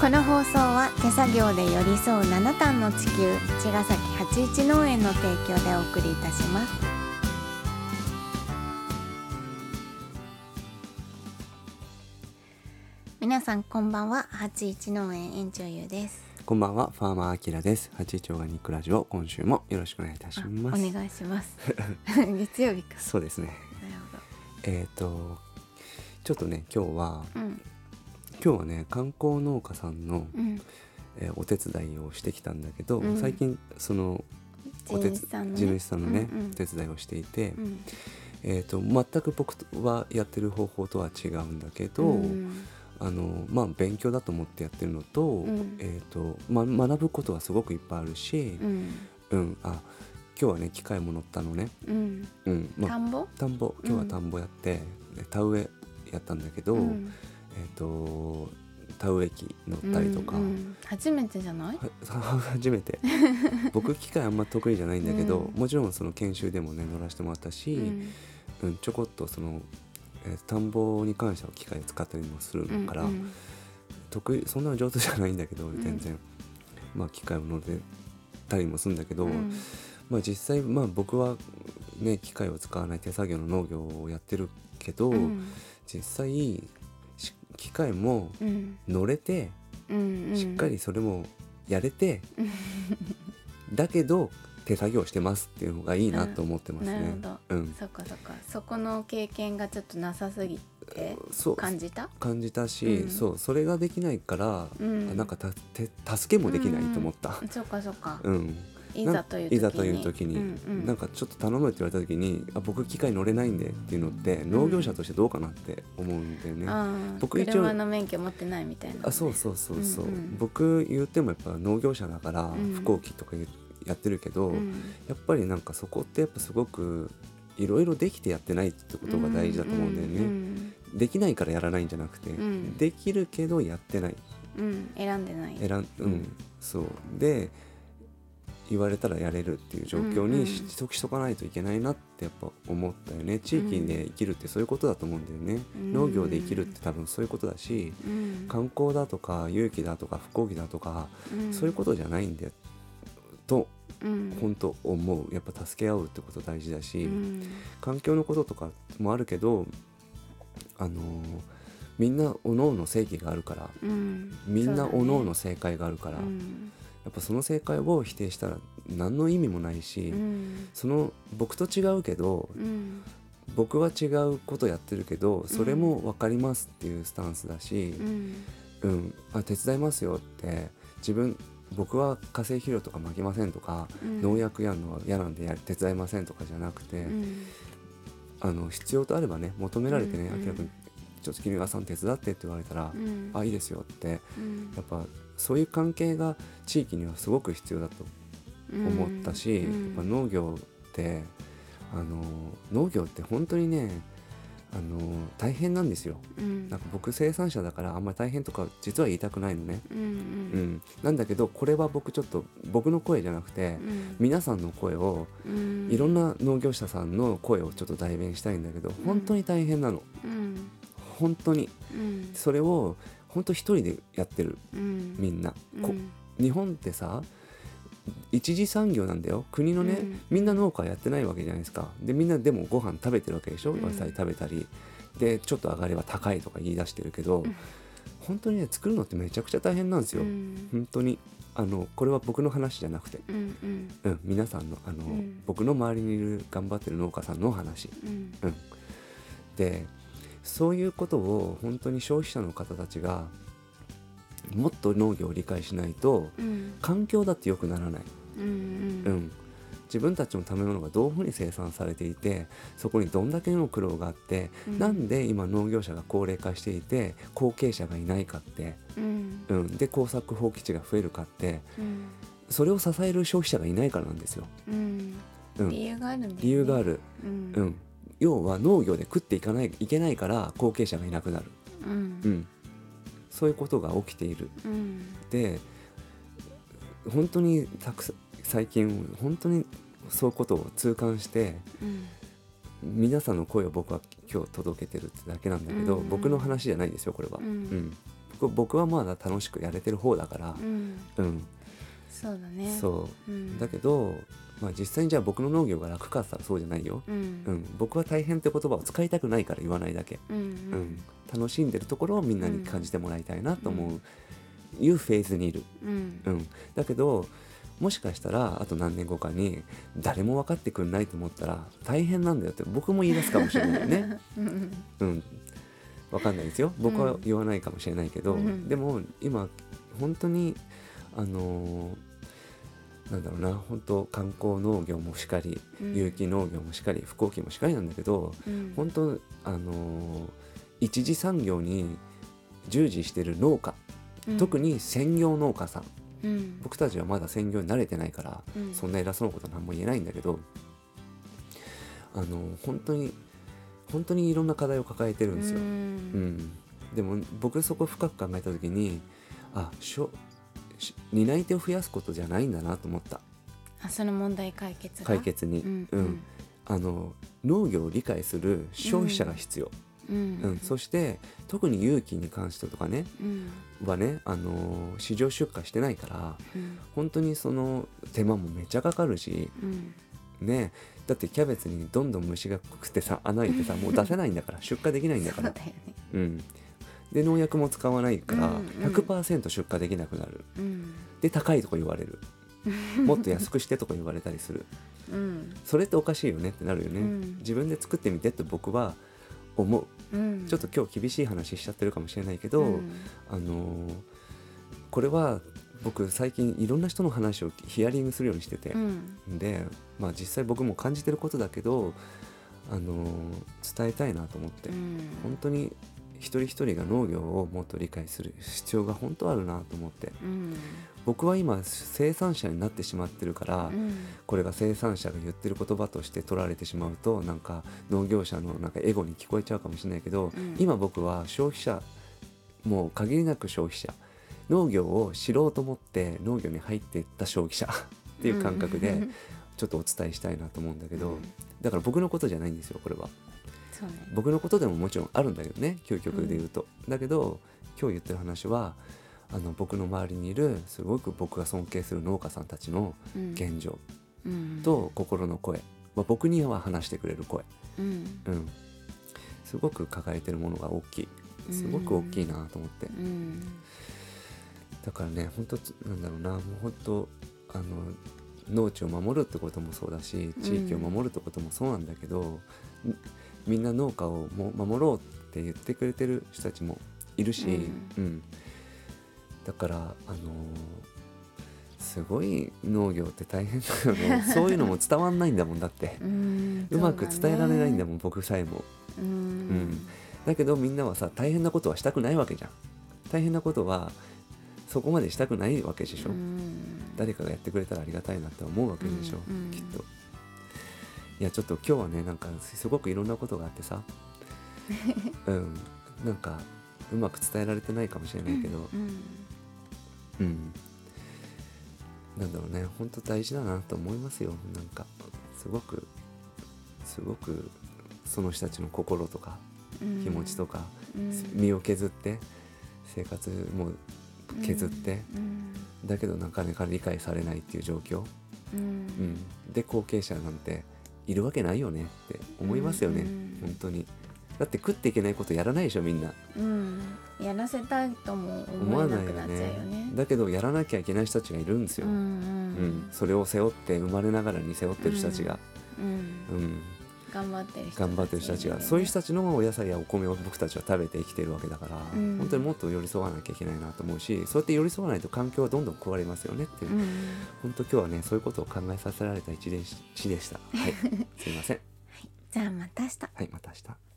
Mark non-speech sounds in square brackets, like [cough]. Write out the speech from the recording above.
この放送は手作業で寄り添う七段の地球茅ヶ崎八一農園の提供でお送りいたします皆さんこんばんは八一農園園長ゆうですこんばんは、ファーマーアキラです。八一オーガニックラジオ、今週もよろしくお願いいたしあます。お願いします [laughs] 月曜日かそうですね。なるほえっ、と、ちょっとね、今日は、どうん今日はね、観光農家さんの、うん。えーお手伝いをしてきたんだけど、うん。最近そのお手地主さんのね。地主さんのね、うんうん。お手伝いをしていて、うん。えっ、と全く僕はやってる方法とは違うんだけど、うん。あのまあ勉強だと思ってやってるのと,、ん。えーとま、学ぶことはすごくいっぱいあるし、うん。うん、あ今日はね機械も乗ったのね、うん。うんまあ、田んぼ？田んぼ。今日は田んぼやって、で田植えやったんだけど、うんえっ、と田植え機乗ったりとか、うんうん。初めてじゃない？は [laughs] 初めて。僕機械あんま得意じゃないんだけど、うん。もちろんその研修でもね乗らせてもらったし、うん。うんちょこっとその、えー田んぼに関しては機械使ったりもするから、うん得意そんな上手じゃないんだけど全然、まあ機械を乗れたりもするんだけど、うん。まあ実際まあ僕はね機械を使わない手作業の農業をやってるけど、うん。実際し機械もうん。乗れてうんしっかりそれもやれて、う [laughs] んだけど手作業してますっていうのがいいなと思ってますね。なるほ。ど。うん、そっかそっか。そこの経験がちょっとなさすぎて感じた？感じたし、うん。そう。それができないから、うん。あなんかたて助けもできないと思った。そっかそっか。うんいざという時に。いざという時に、うんうん。なんかちょっと頼むって言われた時にあ僕機械乗れないんでっていうのって農業者としてどうかなって思うんだよね。あー僕一応車の免許持ってないみたいなね。あそうそうそうそう、うんうん。僕言ってもやっぱ農業者だからん。飛行機とかやってるけど、うん。やっぱりなんかそこってやっぱすごくいろいろできてやってないってことが大事だと思うんだよね。うんできないからやらないんじゃなくて、ん。できるけどやってない。うんうん選んでない。選んうん。そう。で言われたらやれるっていう状況にしとしとかないといけないなってやっぱ思ったよね。地域で生きるってそういうことだと思うんだよね、うん。農業で生きるって多分そういうことだしうん。観光だとか勇気だとか復興期だとか、うん。そういうことじゃないんだよ。とうん。本当思う。やっぱ助け合うってこと大事だし、うん。環境のこととかもあるけどあのーみんなおのおの正義があるからうん。みんなおのおの正解があるから、うんやっぱその正解を否定したら何の意味もないし、うん。その僕と違うけどうん。僕は違うことやってるけどそれも分かりますっていうスタンスだしう、ん。うん。あ手伝いますよって自分僕は化成肥料とかまきませんとか、うん。農薬やるのは嫌なんでや手伝いませんとかじゃなくて、うん。あの必要とあればね求められてねうんうん。明らかにちょっと君がさん手伝ってって言われたら、うんあいいですよってうん。やっぱそういう関係が地域にはすごく必要だと思ったし、うん。やっぱ農業ってあの農業って本当にねあの大変なんですよ。うん。なんか僕生産者だからあんまり大変とか実は言いたくないのね。うんなんだけどこれは僕ちょっと僕の声じゃなくて、うん。皆さんの声をうん。いろんな農業者さんの声をちょっと代弁したいんだけど本当に大変なの。うん本当に。うん。それを本当一人でやってる。うん。みんな、日本ってさ一次産業なんだよ。国のね、うん。みんな農家やってないわけじゃないですか。でみんなでもご飯食べてるわけでしょ？うん。野菜食べたり、でちょっと上がれば高いとか言い出してるけど、ん。本当にね作るのってめちゃくちゃ大変なんですよ、うん。本当に。あのこれは僕の話じゃなくて、うん皆さんのあの、ん。僕の周りにいる頑張ってる農家さんの話、うん。うん、でそういうことを本当に消費者の方たちがもっと農業を理解しないとうん。環境だって良くならない、うんうん、自分たちの食べ物がどういうふうに生産されていてそこにどんだけの苦労があって、うん。なんで今農業者が高齢化していて後継者がいないかって、うん。うん、で耕作放棄地が増えるかって。うん。それを支える消費者がいないからなんですよ。うん。うん。理由があるね。理由がある、うん。うん、要は農業で食っていかないいけないから後継者がいなくなる、うん。うん、そういうことが起きている。うん。で本当にたくさん最近本当にそういうことを痛感してうん。皆さんの声を僕は今日届けてるってだけなんだけど、うん。僕の話じゃないですよこれは、うん。こ僕はまだ楽しくやれてる方だから。うん。うん、そうだね。そう。う、ん、だけど、まあ、実際にじゃあ僕の農業が楽かったらそうじゃないよ、うん。うん、僕は大変って言葉を使いたくないから言わないだけ、うんううん。ん楽しんでるところをみんなに感じてもらいたいなと思う、いうフェーズにいる、うん。うん、だけどもしかしたらあと何年後かに誰も分かってくんないと思ったら大変なんだよって僕も言い出すかもしれないよね。[laughs] うん。うん、分かんないですよ。僕は言わないかもしれないけど、うん。でも今本当にあのーなんだろうな本当観光農業もしかりうん有機農業もしかり飛行機もしかりなんだけどうん。本当あのー一次産業に従事してる農家、特に専業農家さん。うん。僕たちはまだ専業に慣れてないから、うん。そんな偉そうなことは何も言えないんだけどあの本当に本当にいろんな課題を抱えてるんですよ。ううん。ん、でも僕そこ深く考えた時にあしょし担い手を増やすことじゃないんだなと思った。あその問題解決が？解決に、うんうん。あの農業を理解する消費者が必要、うん。うん。そして特に有機に関してとかねうん。はねあの市場出荷してないからうん。本当にその手間もめっちゃかかるしうん。ねだってキャベツにどんどん虫が食ってさ穴開いてさもう出せないんだから [laughs] 出荷できないんだから。そうだよね。うん、で農薬も使わないからうんうん。100%出荷できなくなる、うん。で高いとか言われる。[laughs] もっと安くしてとか言われたりする。うん。それっておかしいよねってなるよね、うん。自分で作ってみてって僕は思う。うん。ちょっと今日厳しい話しちゃってるかもしれないけど、うん。あのーこれは僕最近いろんな人の話をヒアリングするようにしてて。う、ん。で、まあ、実際僕も感じてることだけど、あのー伝えたいなと思って、うん。本当に一人一人が農業をもっと理解する必要が本当あるなと思って。うん。僕は今生産者になってしまってるから、うん。これが生産者が言ってる言葉として取られてしまうとなんか農業者のなんかエゴに聞こえちゃうかもしれないけど、うん。今僕は消費者もう限りなく消費者。農業を知ろうと思って農業に入っていった消費者。[laughs] っていう感覚でちょっとお伝えしたいなと思うんだけど、うん。だから僕のことじゃないんですよこれは。僕のことでももちろんあるんだけどね究極で言うと、だけど今日言ってる話はあの僕の周りにいるすごく僕が尊敬する農家さんたちのうん。現状うん。と心の声、まあ、僕には話してくれる声、うん。うん、すごく抱えてるものが大きい。すごく大きいなと思って、うん。だからね本当なんだろうな。もう本当あの農地を守るってこともそうだし地域を守るってこともそうなんだけど、んみんな農家をも守ろうって言ってくれてる人たちもいるし、うん。だからあのーすごい農業って大変だよね。[laughs] そういうのも伝わんないんだもんだって。うんうまく伝えられないんだももん僕さえも。ん。うん。だけどみんなはさ大変なことはしたくないわけじゃん。大変なことはそこまでしたくないわけでしょ、うん。誰かがやってくれたらありがたいなって思うわけでしょ、うんうん。きっといやちょっと今日はねなんかすごくいろんなことがあってさ。[laughs] うん。なんかうまく伝えられてないかもしれないけど。うんうん。なんだろうね。本当大事だなと思いますよ。なんかすごくすごくその人たちの心とかうん。気持ちとか、うん。身を削って生活も削って、うん。だけどなかなか理解されないっていう状況、うん。うん、で後継者なんているわけないよねって思いますよね、うん。本当に。だって食っていけないことやらないでしょみんな。うん。やらせたいとも思思わなくなっちゃうよね。ね。だけどやらなきゃいけない人たちがいるんですよ、うんうんそれを背負って生まれながらに背負ってる人たちが、うん。うん頑張ってる人頑張ってる人たちがそういう人たちのお野菜やお米を僕たちは食べて生きてるわけだから、うん。本当にもっと寄り添わなきゃいけないなと思うしそうやって寄り添わないと環境はどんどん壊れますよねっていう、うん。本当今日はねそういうことを考えさせられた一日でした。はい。すいません。[laughs] じゃあまた明日。はいまた明日